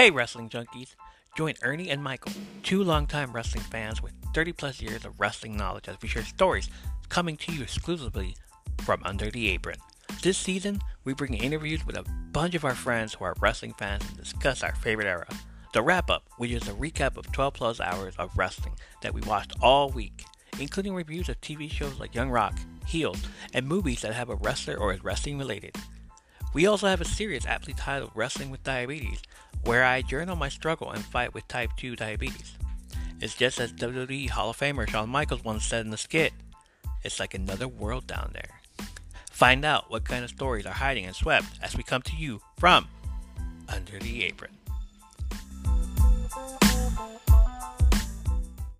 Hey, wrestling junkies! Join Ernie and Michael, two longtime wrestling fans with 30 plus years of wrestling knowledge, as we share stories coming to you exclusively from Under the Apron. This season, we bring interviews with a bunch of our friends who are wrestling fans and discuss our favorite era. The wrap up, which is a recap of 12 plus hours of wrestling that we watched all week, including reviews of TV shows like Young Rock, Heels, and movies that have a wrestler or is wrestling related. We also have a series aptly titled Wrestling with Diabetes, where I journal my struggle and fight with type 2 diabetes. It's just as WWE Hall of Famer Shawn Michaels once said in the skit, it's like another world down there. Find out what kind of stories are hiding and swept as we come to you from Under the Apron.